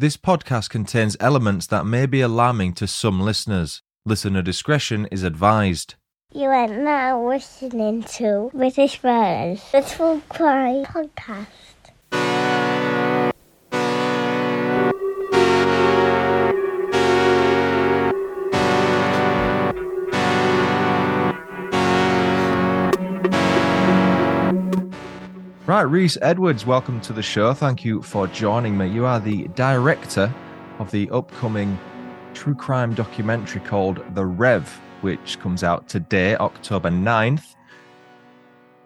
This podcast contains elements that may be alarming to some listeners. Listener discretion is advised. You are now listening to British Murders, the True Crime Podcast. Right, Rhys Edwards, welcome to the show. Thank you for joining me. You are the director of the upcoming true crime documentary called The Rev, which comes out today, October 9th.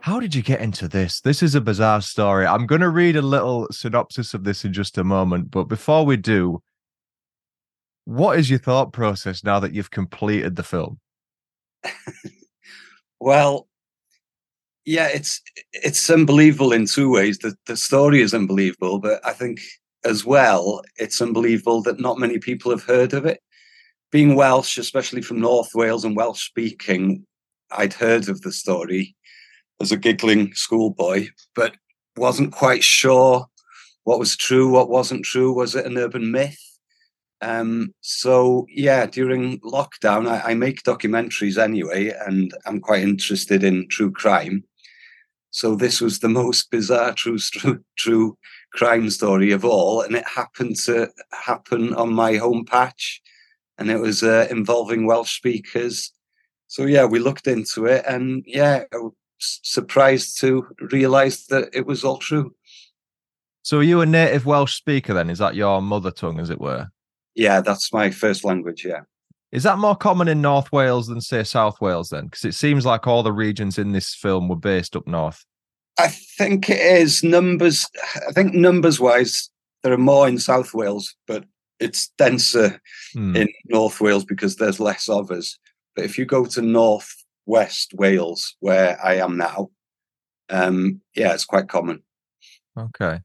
How did you get into this? This is a bizarre story. I'm going to read a little synopsis of this in just a moment, but before we do, what is your thought process now that you've completed the film? well, yeah, it's it's unbelievable in two ways. The the story is unbelievable, but I think as well, it's unbelievable that not many people have heard of it. Being Welsh, especially from North Wales and Welsh speaking, I'd heard of the story as a giggling schoolboy, but wasn't quite sure what was true, what wasn't true. Was it an urban myth? Um, so yeah, during lockdown, I, I, make documentaries anyway, and I'm quite interested in true crime. So this was the most bizarre true true, true crime story of all, and it happened to happen on my home patch, and it was uh, involving Welsh speakers. So yeah, we looked into it, and yeah, I was surprised to realise that it was all true. So, are you a native Welsh speaker then? Is that your mother tongue, as it were? Yeah, that's my first language. Yeah. Is that more common in North Wales than say South Wales then? Because it seems like all the regions in this film were based up north. I think it is numbers. I think numbers wise, there are more in South Wales, but it's denser mm. in North Wales because there's less of us. But if you go to North West Wales, where I am now, um, yeah, it's quite common. Okay.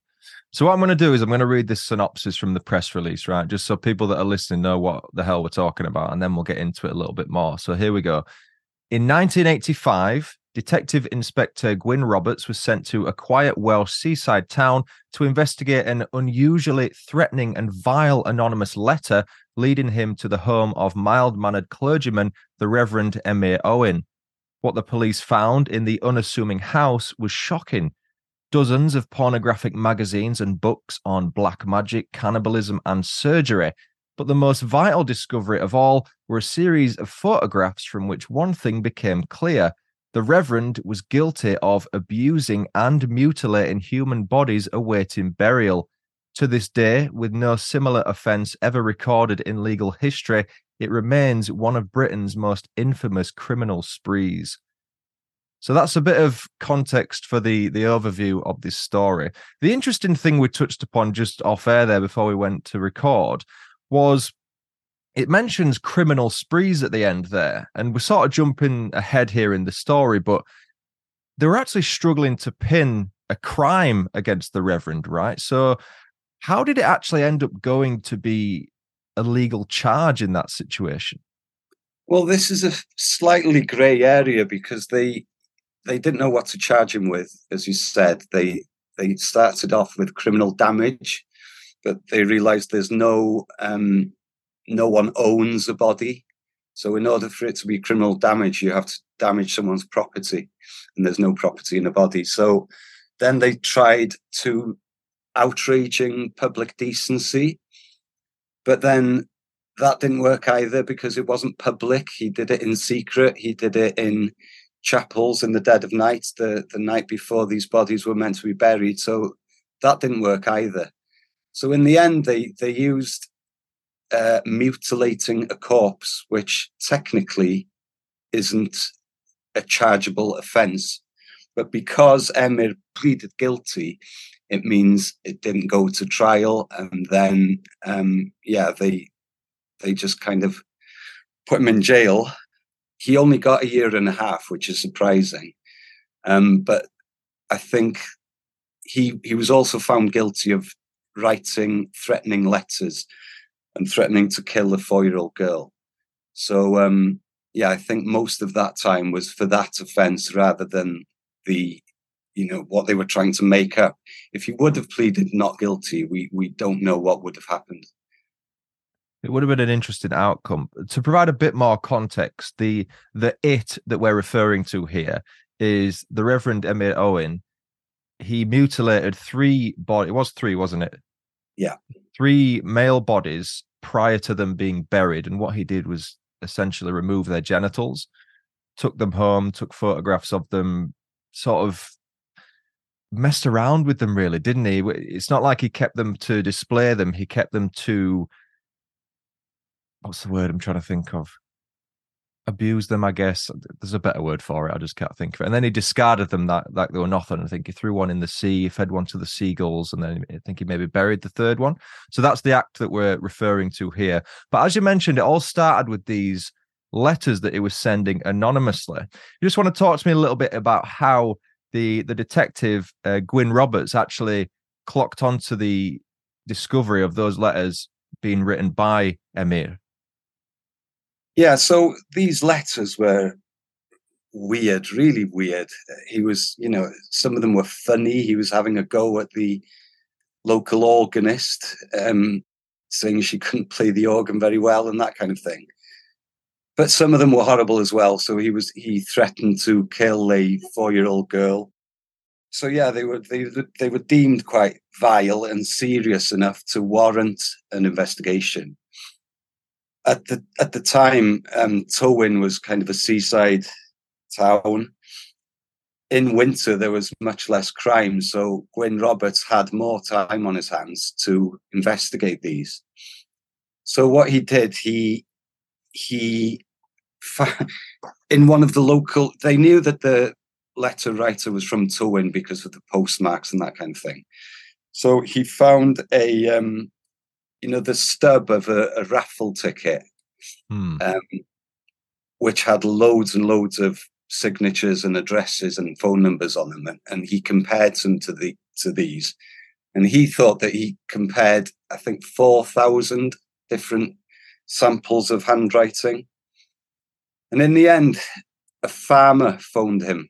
So what I'm going to do is I'm going to read this synopsis from the press release, right? Just so people that are listening know what the hell we're talking about, and then we'll get into it a little bit more. So here we go. In 1985, Detective Inspector Gwyn Roberts was sent to a quiet Welsh seaside town to investigate an unusually threatening and vile anonymous letter leading him to the home of mild mannered clergyman, the Reverend Emyr Owen. What the police found in the unassuming house was shocking dozens of pornographic magazines and books on black magic, cannibalism, and surgery. But the most vital discovery of all were a series of photographs from which one thing became clear. The Reverend was guilty of abusing and mutilating human bodies awaiting burial. To this day, with no similar offence ever recorded in legal history, it remains one of Britain's most infamous criminal sprees. So that's a bit of context for the the overview of this story. The interesting thing we touched upon just off air there before we went to record was it mentions criminal sprees at the end there, and we're sort of jumping ahead here in the story, but they were actually struggling to pin a crime against the Reverend, right? So how did it actually end up going to be a legal charge in that situation? Well, this is a slightly grey area because they they didn't know what to charge him with. As you said, they they started off with criminal damage, but they realised there's no um, no one owns a body. So in order for it to be criminal damage, you have to damage someone's property, and there's no property in a body. So then they tried to outraging public decency, but then that didn't work either because it wasn't public. He did it in secret. He did it in chapels in the dead of night, the, the night before these bodies were meant to be buried. So that didn't work either. So in the end, they, they used uh, mutilating a corpse, which technically isn't a chargeable offence. But because Emyr pleaded guilty, it means it didn't go to trial, and then um, yeah, they they just kind of put him in jail he only got a year and a half, which is surprising. Um, but I think he he was also found guilty of writing threatening letters and threatening to kill a four-year-old girl. So um, yeah, I think most of that time was for that offence rather than the you know what they were trying to make up. If he would have pleaded not guilty, we we don't know what would have happened. It would have been an interesting outcome. To provide a bit more context, the the it that we're referring to here is the Reverend Emyr Owen. He mutilated three body. It was three, wasn't it? Yeah, three male bodies prior to them being buried, and what he did was essentially remove their genitals, took them home, took photographs of them, sort of messed around with them really didn't he it's not like he kept them to display them he kept them to what's the word i'm trying to think of? Abuse them i guess. There's a better word for it i just can't think of it. And then he discarded them that like they were nothing. I think he threw one in the sea fed one to the seagulls and then i think he maybe buried the third one. So that's the act that we're referring to here. But as you mentioned it all started with these letters that he was sending anonymously. You just want to talk to me a little bit about how the the detective uh, Gwyn Roberts actually clocked onto the discovery of those letters being written by Emyr. Yeah, so these letters were weird, really weird. He was, you know, some of them were funny. He was having a go at the local organist, um, saying she couldn't play the organ very well and that kind of thing but some of them were horrible as well. So he was he threatened to kill a four year old girl. So yeah, they were they they were deemed quite vile and serious enough to warrant an investigation. At the at the time, um, Tywyn was kind of a seaside town. In winter, there was much less crime, so Gwyn Roberts had more time on his hands to investigate these. So what he did, he he in one of the local, they knew that the letter writer was from Tywyn because of the postmarks and that kind of thing. So he found a, um, you know, the stub of a, a raffle ticket, hmm. um, which had loads and loads of signatures and addresses and phone numbers on them, and, and he compared them to the to these, and he thought that he compared, I think, four thousand different samples of handwriting and in the end, a farmer phoned him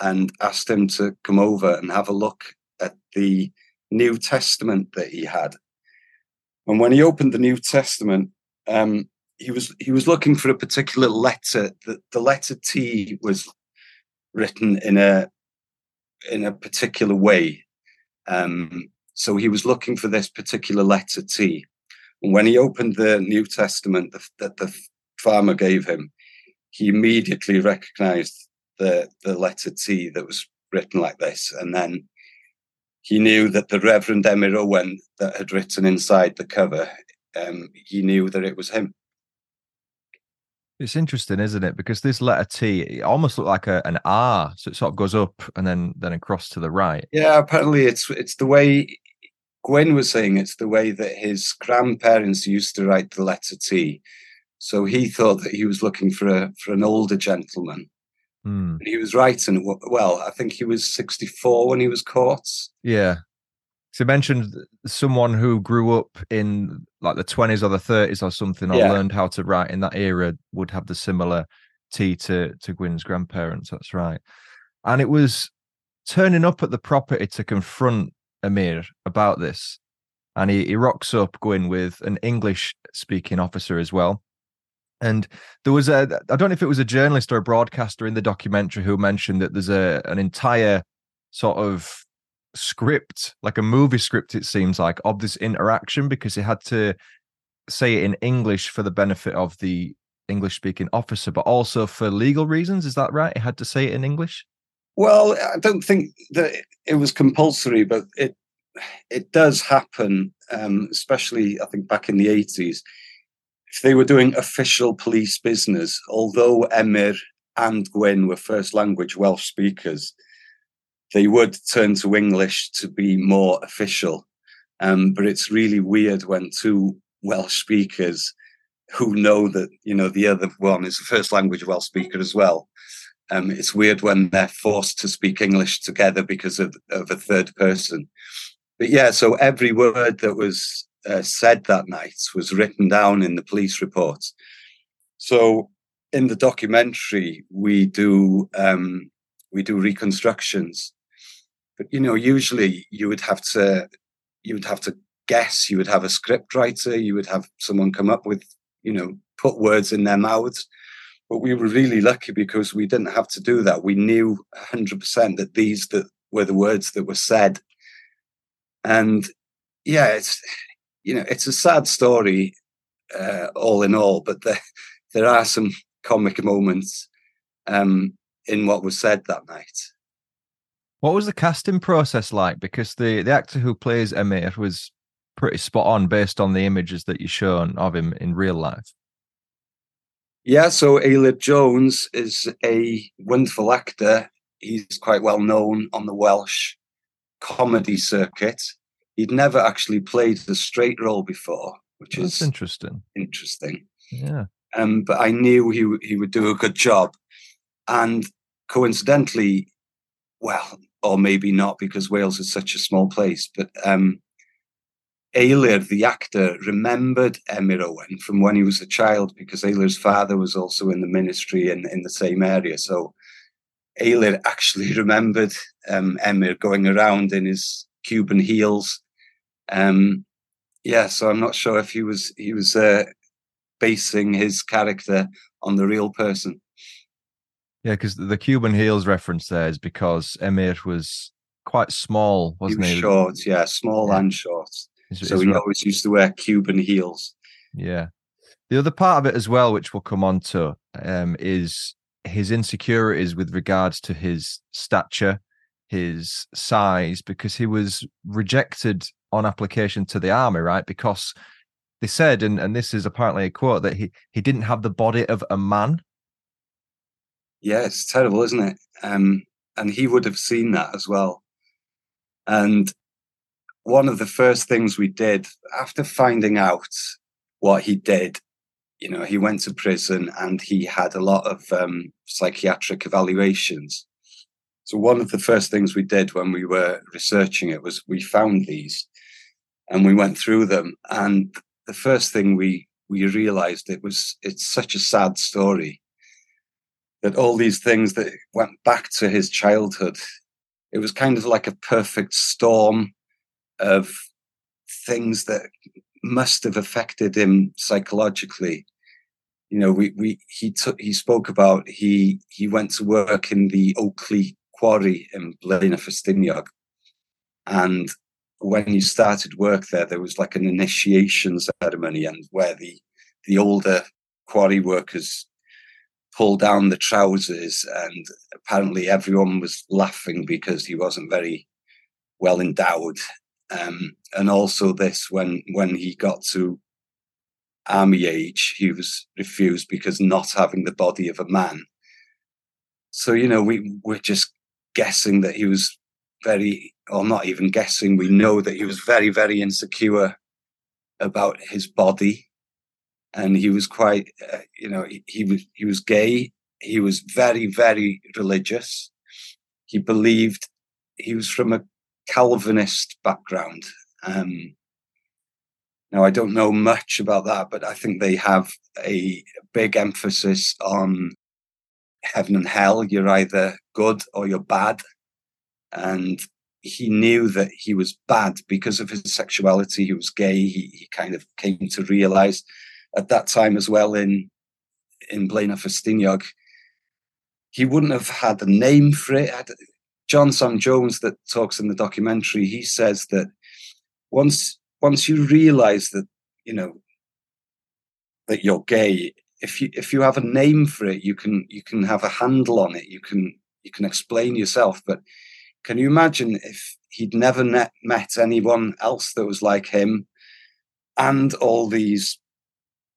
and asked him to come over and have a look at the New Testament that he had. And when he opened the New Testament, um, he was he was looking for a particular letter. The, the letter T was written in a in a particular way. Um, so he was looking for this particular letter T. And when he opened the New Testament that the, farmer gave him, he immediately recognized the, the letter T that was written like this. And then he knew that the Reverend Emyr Owen that had written inside the cover, um, he knew that it was him. It's interesting, isn't it? Because this letter T it almost looked like a, an R, so it sort of goes up and then then across to the right. Yeah, apparently it's it's the way Gwyn was saying. It's the way that his grandparents used to write the letter T. So he thought that he was looking for a for an older gentleman. Mm. He was right, and well, I think he was sixty four when he was caught. Yeah. So you mentioned someone who grew up in like the twenties or the thirties or something, or yeah. learned how to write in that era, would have the similar T to to Gwyn's grandparents. That's right. And it was turning up at the property to confront Emyr about this. And he, he rocks up Gwyn with an English speaking officer as well. And there was a, I don't know if it was a journalist or a broadcaster in the documentary who mentioned that there's a an entire sort of script, like a movie script, it seems like, of this interaction because he had to say it in English for the benefit of the English speaking officer, but also for legal reasons. Is that right? He had to say it in English? Well, I don't think that it was compulsory, but it it does happen, um, especially I think back in the 80s if they were doing official police business, although Emyr and Gwyn were first language Welsh speakers, they would turn to English to be more official. Um, but it's really weird when two Welsh speakers who know that you know the other one is a first language Welsh speaker as well. Um, it's weird when they're forced to speak English together because of, of a third person. But yeah, so every word that was uh, said that night was written down in the police report. So in the documentary, we do um, we do reconstructions, But you know, usually you would have to you would have to guess. You would have a script writer. You would have someone come up with you know put words in their mouths. But we were really lucky because we didn't have to do that. We knew 100% that these that were the words that were said. And yeah, it's you know it's a sad story uh, all in all, but there there are some comic moments um, in what was said that night. What was the casting process like? Because the the actor who plays Emyr was pretty spot on based on the images that you've shown of him in real life. Yeah, so Eilir Jones is a wonderful actor. He's quite well known on the Welsh comedy circuit. He'd never actually played the straight role before, which That's is interesting. interesting. Yeah. Um, but I knew he w- he would do a good job, and coincidentally, well, or maybe not because Wales is such a small place, but um, the actor, remembered Emyr Owen from when he was a child because Eilir's father was also in the ministry in, in the same area. So Eilir actually remembered um, Emyr going around in his Cuban heels. Um, yeah, so I'm not sure if he was he was uh, basing his character on the real person. Yeah, because the Cuban heels reference there is because Emyr was quite small, He wasn't was he? short, yeah, small Yeah. and short. So he re- always used to wear Cuban heels. Yeah. The other part of it as well, which we'll come on to, um, is his insecurities with regards to his stature, his size, because he was rejected on application to the army, right? Because they said, and, and this is apparently a quote, that he, he didn't have the body of a man. Yeah, it's terrible, isn't it? Um, and he would have seen that as well. And one of the first things we did after finding out what he did, you know, he went to prison and he had a lot of um, psychiatric evaluations. So one of the first things we did when we were researching it was we found these and we went through them. And the first thing we we realized it was it's such a sad story that all these things that went back to his childhood, it was kind of like a perfect storm of things that must have affected him psychologically. You know, we, we he took he spoke about he he went to work in the Oakeley quarry in Blaenau Ffestiniog. And when he started work there, there was like an initiation ceremony and where the the older quarry workers pulled down the trousers and apparently everyone was laughing because he wasn't very well endowed. Um, and also this when when he got to army age he was refused because not having the body of a man. So you know we we're just guessing that he was very or not even guessing we know that he was very very insecure about his body. And he was quite uh, you know he, he was he was gay. He was very very religious. He believed he was from a calvinist background. Um now i don't know much about that but i think they have a big emphasis on heaven and hell. You're either good or you're bad and he knew that he was bad because of his sexuality he was gay he, he kind of came to realize at that time as well in in Blaenau Ffestiniog, he wouldn't have had a name for it. John Sam Jones that talks in the documentary, he says that once once you realize that you know that you're gay, if you if you have a name for it, you can you can have a handle on it. You can you can explain yourself. But can you imagine if he'd never met, met anyone else that was like him, and all these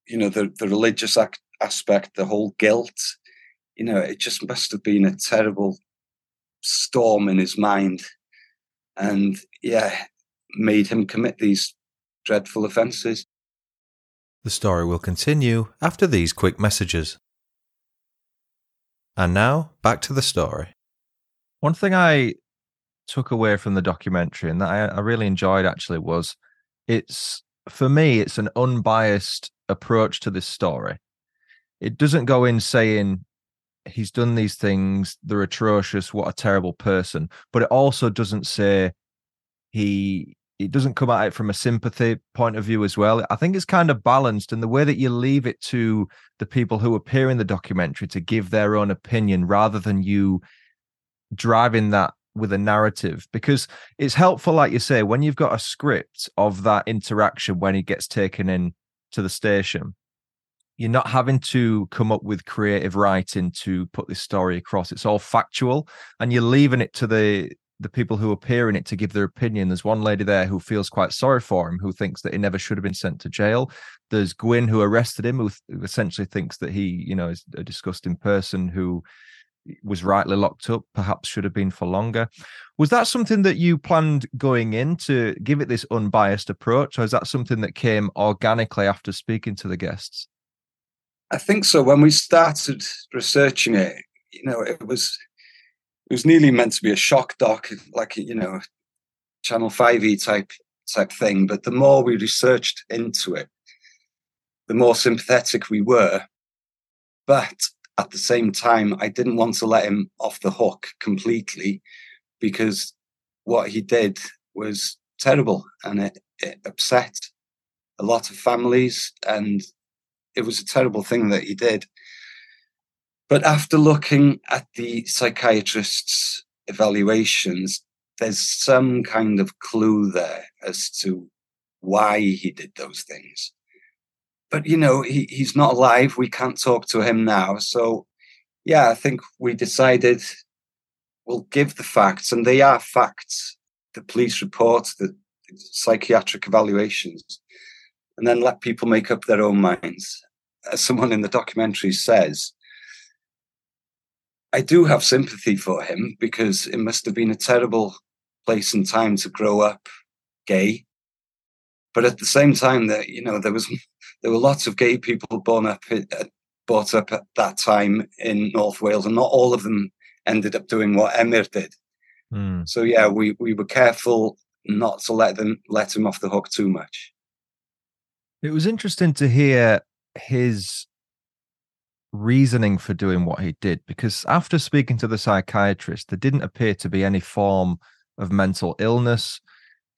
you know the the religious aspect the whole guilt you know it just must have been a terrible storm in his mind and yeah made him commit these dreadful offenses The story will continue after these quick messages. And now, back to the story. One thing I took away from the documentary and that I, I really enjoyed actually was it's for me, it's an unbiased approach to this story. It doesn't go in saying he's done these things, they're atrocious, what a terrible person. But it also doesn't say he it doesn't come at it from a sympathy point of view as well. I think it's kind of balanced and the way that you leave it to the people who appear in the documentary to give their own opinion rather than you driving that with a narrative because it's helpful like you say when you've got a script of that interaction when he gets taken in to the station you're not having to come up with creative writing to put this story across. It's all factual and you're leaving it to the the people who appear in it to give their opinion. There's one lady there who feels quite sorry for him who thinks that he never should have been sent to jail. There's gwyn who arrested him who, who essentially thinks that he you know is a disgusting person who was rightly locked up, perhaps should have been for longer. Was that something that you planned going in to give it this unbiased approach, or is that something that came organically after speaking to the guests? I think so. When we started researching it, you know, it was it was nearly meant to be a shock doc, like you know, Channel Five E type type thing. But the more we researched into it, the more sympathetic we were. But at the same time, I didn't want to let him off the hook completely because what he did was terrible and it, it upset a lot of families and it was a terrible thing that he did. But after looking at the psychiatrist's evaluations, there's some kind of clue there as to why he did those things but you know he, he's not alive. We can't talk to him now. So yeah i think we decided we'll give the facts and they are facts. The police reports the psychiatric evaluations and then let people make up their own minds. As someone in the documentary says i do have sympathy for him because it must have been a terrible place and time to grow up gay. But at the same time that you know there was there were lots of gay people born up uh, brought up at that time in North Wales, and not all of them ended up doing what Emyr did. Mm. So yeah, we we were careful not to let them let him off the hook too much. It was interesting to hear his reasoning for doing what he did because after speaking to the psychiatrist, there didn't appear to be any form of mental illness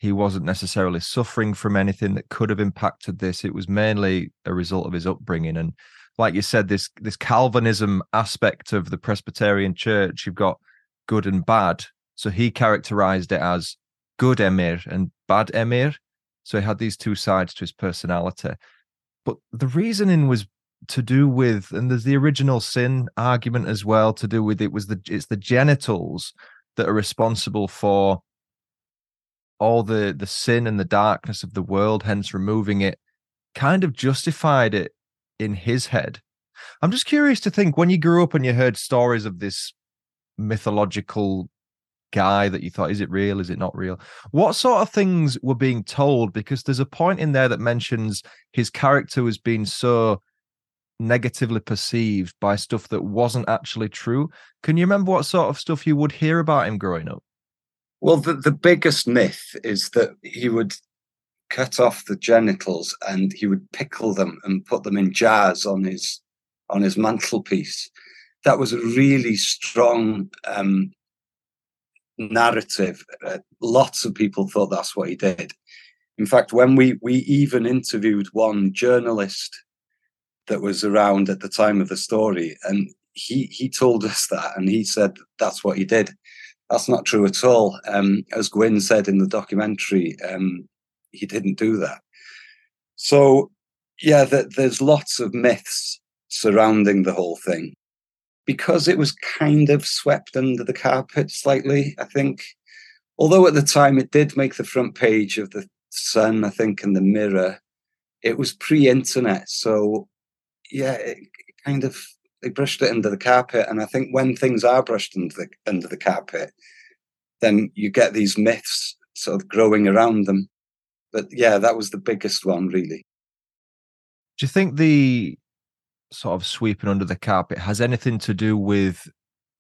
he wasn't necessarily suffering from anything that could have impacted this. It was mainly a result of his upbringing. And like you said, this this Calvinism aspect of the Presbyterian Church, you've got good and bad. So he characterized it as good Emyr and bad Emyr. So he had these two sides to his personality. But the reasoning was to do with, and there's the original sin argument as well, to do with it was the it's the genitals that are responsible for all the the sin and the darkness of the world, hence removing it, kind of justified it in his head. I'm just curious to think when you grew up and you heard stories of this mythological guy that you thought, is it real? Is it not real? What sort of things were being told? Because there's a point in there that mentions his character was being so negatively perceived by stuff that wasn't actually true. Can you remember what sort of stuff you would hear about him growing up? Well, the, the biggest myth is that he would cut off the genitals and he would pickle them and put them in jars on his on his mantelpiece. That was a really strong um, narrative. Uh, lots of people thought that's what he did. In fact, when we we even interviewed one journalist that was around at the time of the story, and he he told us that, and he said that's what he did that's not true at all. Um, as Gwyn said in the documentary, um, he didn't do that. So, yeah, th- there's lots of myths surrounding the whole thing because it was kind of swept under the carpet slightly, I think. Although at the time it did make the front page of the Sun, I think, and the Mirror, it was pre internet. So, yeah, it kind of they brushed it under the carpet. And I think when things are brushed under the under the carpet, then you get these myths sort of growing around them. But yeah, that was the biggest one, really. Do you think the sort of sweeping under the carpet has anything to do with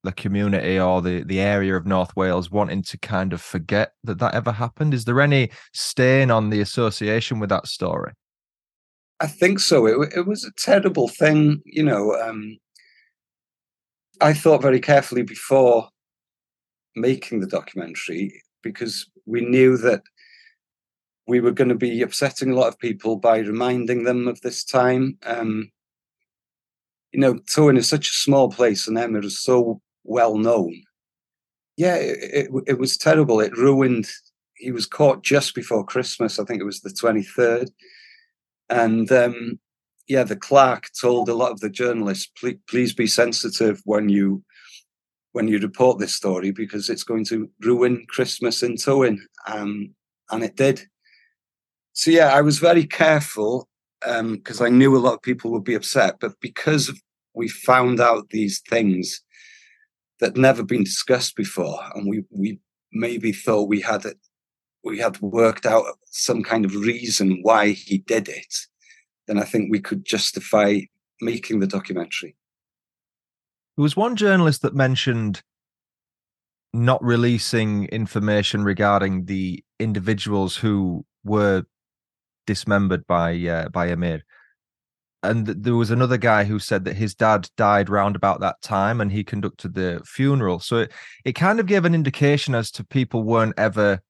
the community or the the area of North Wales wanting to kind of forget that that ever happened? Is there any stain on the association with that story? I think so. It, it was a terrible thing, you know. Um, I thought very carefully before making the documentary because we knew that we were going to be upsetting a lot of people by reminding them of this time. Um, you know, Tywyn is such a small place and Emyr is so well known. Yeah, it, it, it was terrible. It ruined. He was caught just before Christmas. I think it was the 23rd. And um, yeah, the clerk told a lot of the journalists, please, please be sensitive when you when you report this story because it's going to ruin Christmas in Tywyn. Um, and it did. So yeah, I was very careful because um, I knew a lot of people would be upset, but because we found out these things that never been discussed before, and we we maybe thought we had it, we had worked out some kind of reason why he did it, then I think we could justify making the documentary. There was one journalist that mentioned not releasing information regarding the individuals who were dismembered by uh, by Emyr. And there was another guy who said that his dad died round about that time and he conducted the funeral. So it, it kind of gave an indication as to people weren't ever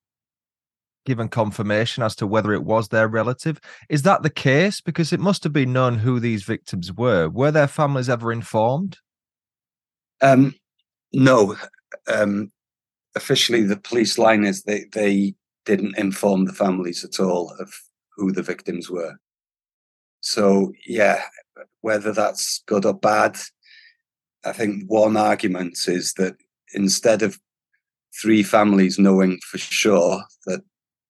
given confirmation as to whether it was their relative. Is that the case? Because it must have been known who these victims were. Were their families ever informed? Um, no. Um, officially, the police line is they, they didn't inform the families at all of who the victims were. So, yeah, whether that's good or bad, I think one argument is that instead of three families knowing for sure that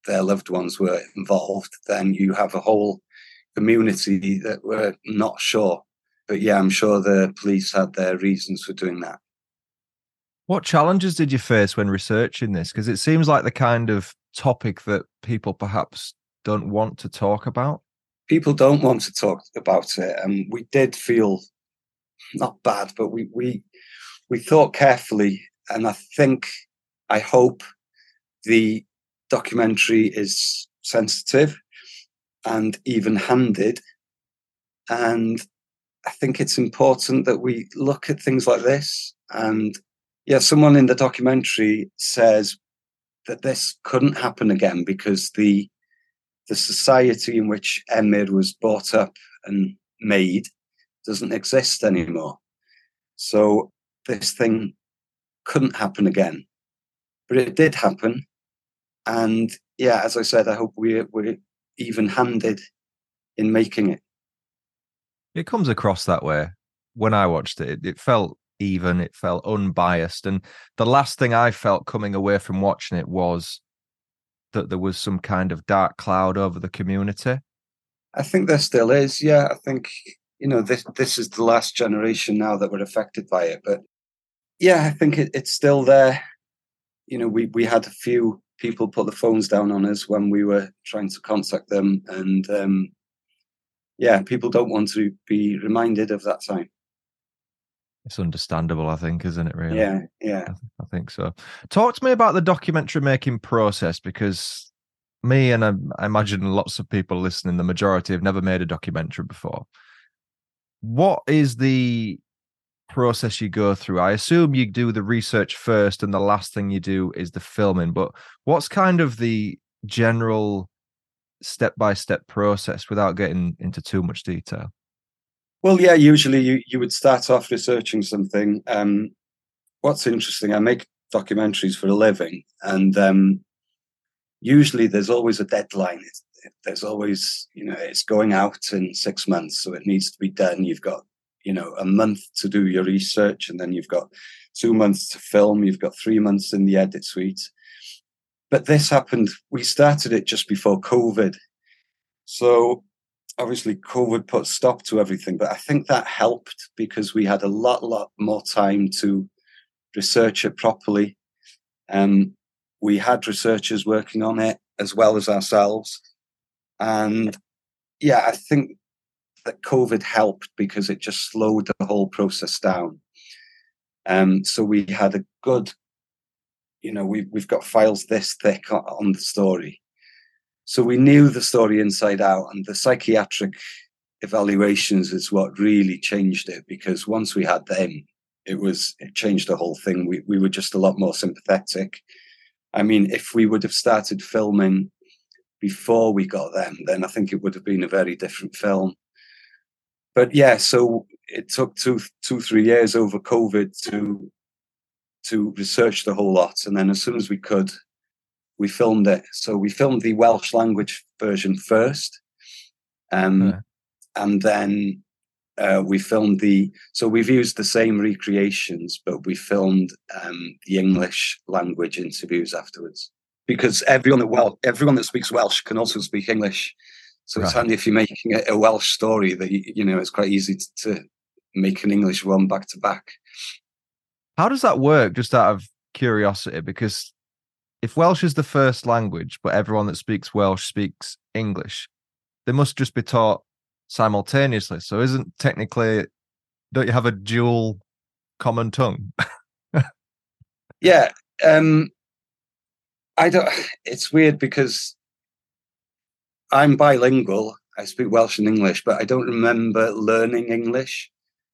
their loved ones were involved, then you have a whole community that were not sure. But yeah, I'm sure the police had their reasons for doing that. What challenges did you face when researching this? Because it seems like the kind of topic that people perhaps don't want to talk about? People don't want to talk about it, and we did feel not bad, but we we we thought carefully, and I think, I hope, the documentary is sensitive and even-handed, and I think it's important that we look at things like this. And yeah, someone in the documentary says that this couldn't happen again because the the society in which Emyr was brought up and made doesn't exist anymore. So this thing couldn't happen again. But it did happen. And yeah, as I said, I hope we're, we're even handed in making it. It comes across that way. When I watched it, it, it felt even, it felt unbiased. And the last thing I felt coming away from watching it was that there was some kind of dark cloud over the community? I think there still is. Yeah, I think you know this this is the last generation now that were affected by it, but yeah, I think it, it's still there. You know, we we had a few people put the phones down on us when we were trying to contact them, and um, yeah, people don't want to be reminded of that time it's understandable, I think, isn't it? Really? Yeah, yeah. I, I think so. Talk to me about the documentary making process because me and I, I, imagine lots of people listening, the majority have never made a documentary before. What is the process you go through? I assume you do the research first, and the last thing you do is the filming. But what's kind of the general step by step process without getting into too much detail? Well, yeah, usually you, you would start off researching something. Um, what's interesting, I make documentaries for a living, and um, usually there's always a deadline. It's, there's always, you know, it's going out in six months, so it needs to be done. You've got, you know, a month to do your research, and then you've got two months to film. You've got three months in the edit suite. But this happened. We started it just before COVID, so obviously COVID put stop to everything, but I think that helped because we had a lot, lot more time to research it properly. Um, we had researchers working on it as well as ourselves. And yeah, I think that COVID helped because it just slowed the whole process down. Um, so we had a good, you know, we, we've got files this thick on the story. So we knew the story inside out, and the psychiatric evaluations is what really changed it because once we had them, it was it changed the whole thing. We we were just a lot more sympathetic. I mean, if we would have started filming before we got them, then I think it would have been a very different film. But yeah, so it took two two three years over COVID to to research the whole lot, and then as soon as we could, we filmed it. So we filmed the Welsh language version first, um, yeah. and then uh, we filmed the so we've used the same recreations but we filmed um, the english language interviews afterwards because everyone that well everyone that speaks welsh can also speak english so right. it's handy if you're making a, a welsh story that you, you, know it's quite easy to, to make an english one back to back how does that work just out of curiosity because if welsh is the first language but everyone that speaks welsh speaks english they must just be taught simultaneously. So isn't technically don't you have a dual common tongue? yeah. Um I don't it's weird because I'm bilingual. I speak Welsh and English, but I don't remember learning English.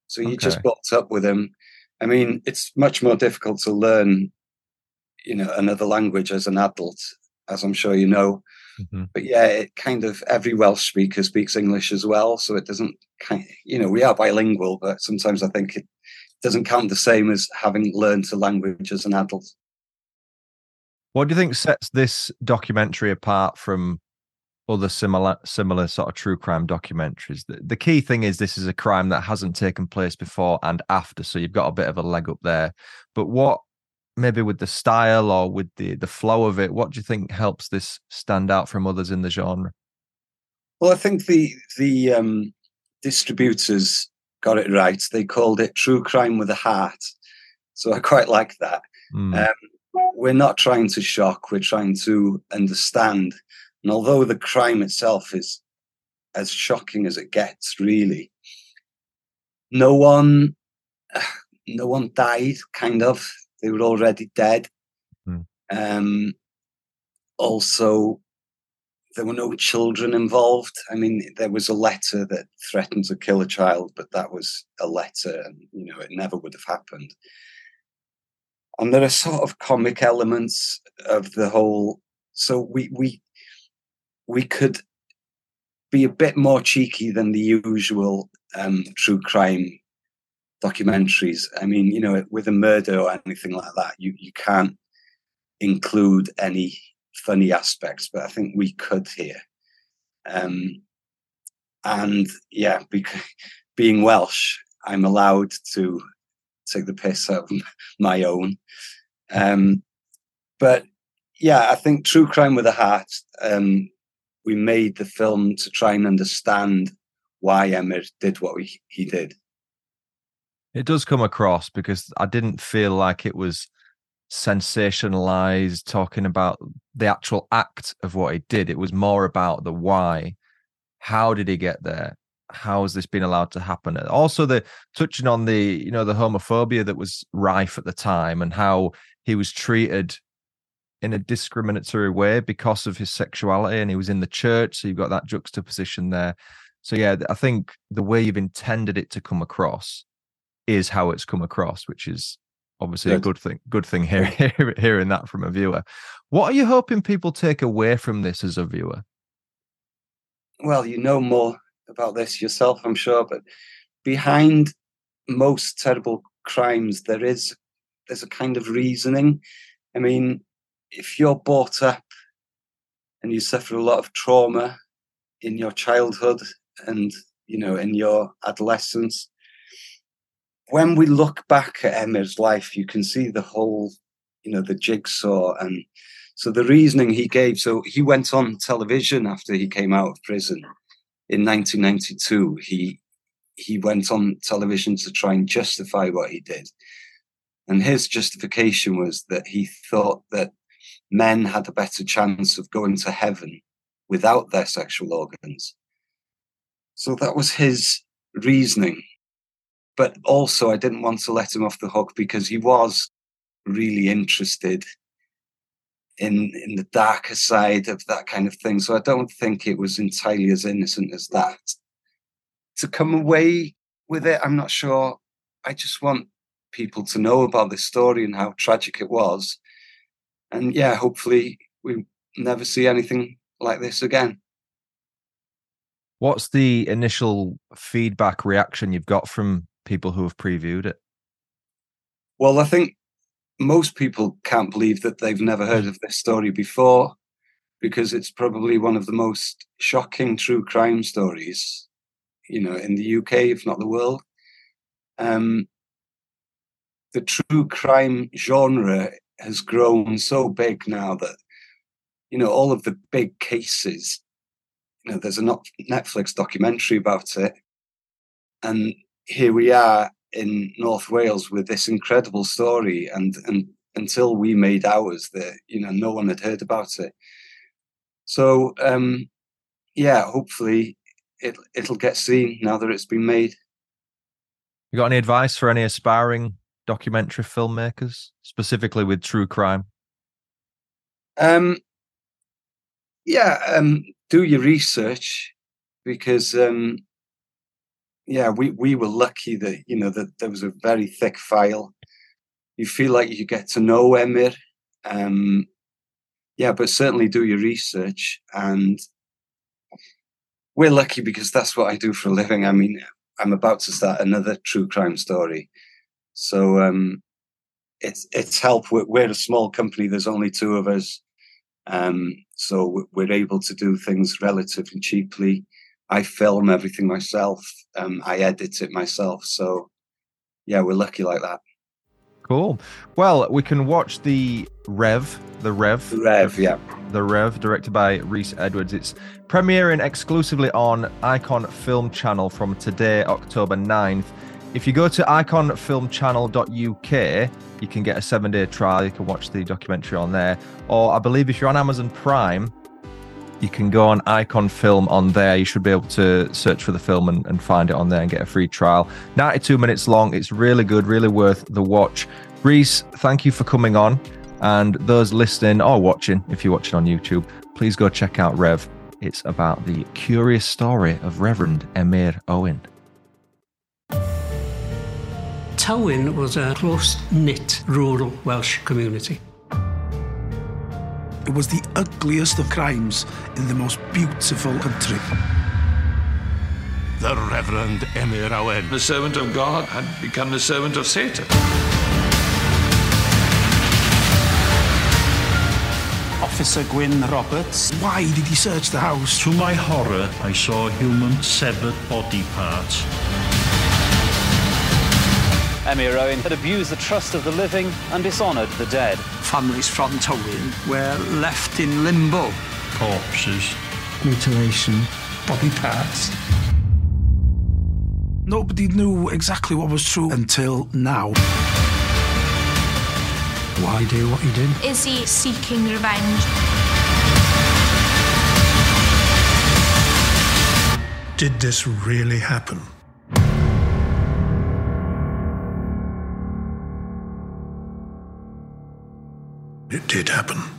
So you okay. just brought up with them. I mean, it's much more difficult to learn, you know, another language as an adult, as I'm sure you know. Mm-hmm. But yeah, it kind of every Welsh speaker speaks English as well, so it doesn't kind. Of, you know, we are bilingual, but sometimes I think it doesn't count the same as having learned a language as an adult. What do you think sets this documentary apart from other similar similar sort of true crime documentaries? The, the key thing is this is a crime that hasn't taken place before and after, so you've got a bit of a leg up there. But what maybe with the style or with the the flow of it what do you think helps this stand out from others in the genre well i think the the um, distributors got it right they called it true crime with a heart so i quite like that mm. um, we're not trying to shock we're trying to understand and although the crime itself is as shocking as it gets really no one no one died kind of they were already dead. Mm. Um, also, there were no children involved. I mean, there was a letter that threatened to kill a child, but that was a letter, and you know, it never would have happened. And there are sort of comic elements of the whole. So we we we could be a bit more cheeky than the usual um, true crime documentaries. I mean, you know, with a murder or anything like that, you you can't include any funny aspects, but I think we could here. Um, and yeah, because, being Welsh, I'm allowed to take the piss out of my own. Um, but yeah, I think True Crime with a Heart, um, we made the film to try and understand why Emyr did what he, he did. It does come across because I didn't feel like it was sensationalized talking about the actual act of what he did. It was more about the why. How did he get there? How has this been allowed to happen? Also, the touching on the you know the homophobia that was rife at the time and how he was treated in a discriminatory way because of his sexuality, and he was in the church, so you've got that juxtaposition there. So yeah, I think the way you've intended it to come across is how it's come across, which is obviously a good thing. Good thing here, hearing that from a viewer. What are you hoping people take away from this as a viewer? Well, you know more about this yourself, I'm sure, but behind most terrible crimes, there is there's a kind of reasoning. I mean, if you're brought up and you suffer a lot of trauma in your childhood and you know in your adolescence when we look back at Emyr's life, you can see the whole, you know, the jigsaw. And so the reasoning he gave, so he went on television after he came out of prison in 1992. He he went on television to try and justify what he did. And his justification was that he thought that men had a better chance of going to heaven without their sexual organs. So that was his reasoning but also I didn't want to let him off the hook because he was really interested in in the darker side of that kind of thing. So I don't think it was entirely as innocent as that. To come away with it, I'm not sure. I just want people to know about this story and how tragic it was. And yeah, hopefully we never see anything like this again. What's the initial feedback reaction you've got from people who have previewed it? Well, I think most people can't believe that they've never heard of this story before because it's probably one of the most shocking true crime stories, you know, in the UK, if not the world. Um, the true crime genre has grown so big now that, you know, all of the big cases, you know, there's a Netflix documentary about it. And here we are in North Wales with this incredible story, and and until we made ours, that you know no one had heard about it. So um, yeah, hopefully it it'll get seen now that it's been made. You got any advice for any aspiring documentary filmmakers, specifically with true crime? Um, yeah, um, do your research because um, yeah, we we were lucky that you know that there was a very thick file. You feel like you get to know Emyr, Um, yeah, but certainly do your research. And we're lucky because that's what I do for a living. I mean, I'm about to start another true crime story, so um, it's it's help. We're, we're, a small company. There's only two of us, um, so we're able to do things relatively cheaply. I film everything myself. Um, I edit it myself. So yeah, we're lucky like that. Cool. Well, we can watch the Rev, the Rev, the Rev, yeah, the Rev, directed by Rhys Edwards. It's premiering exclusively on Icon Film Channel from today, October 9th. If you go to iconfilmchannel.uk, you can get a seven-day trial. You can watch the documentary on there, or I believe if you're on Amazon Prime, you can go on Icon Film on there. You should be able to search for the film and, and, find it on there and get a free trial. 92 minutes long. It's really good, really worth the watch. Rhys, thank you for coming on. And those listening or watching, if you're watching on YouTube, please go check out Rev. It's about the curious story of Reverend Emyr Owen. Tywyn was a close knit rural Welsh community. It was the ugliest of crimes in the most beautiful country. The Reverend Emyr Owen, the servant of God, had become the servant of Satan. Officer Gwyn Roberts. Why did he search the house? To my horror, I saw human severed body parts. Emyr Owen had abused the trust of the living and dishonoured the dead. Families from Tywyn were left in limbo. Corpses. Mutilation. Body parts. Nobody knew exactly what was true until now. Why do what he did? Is he seeking revenge? Did this really happen? It did happen.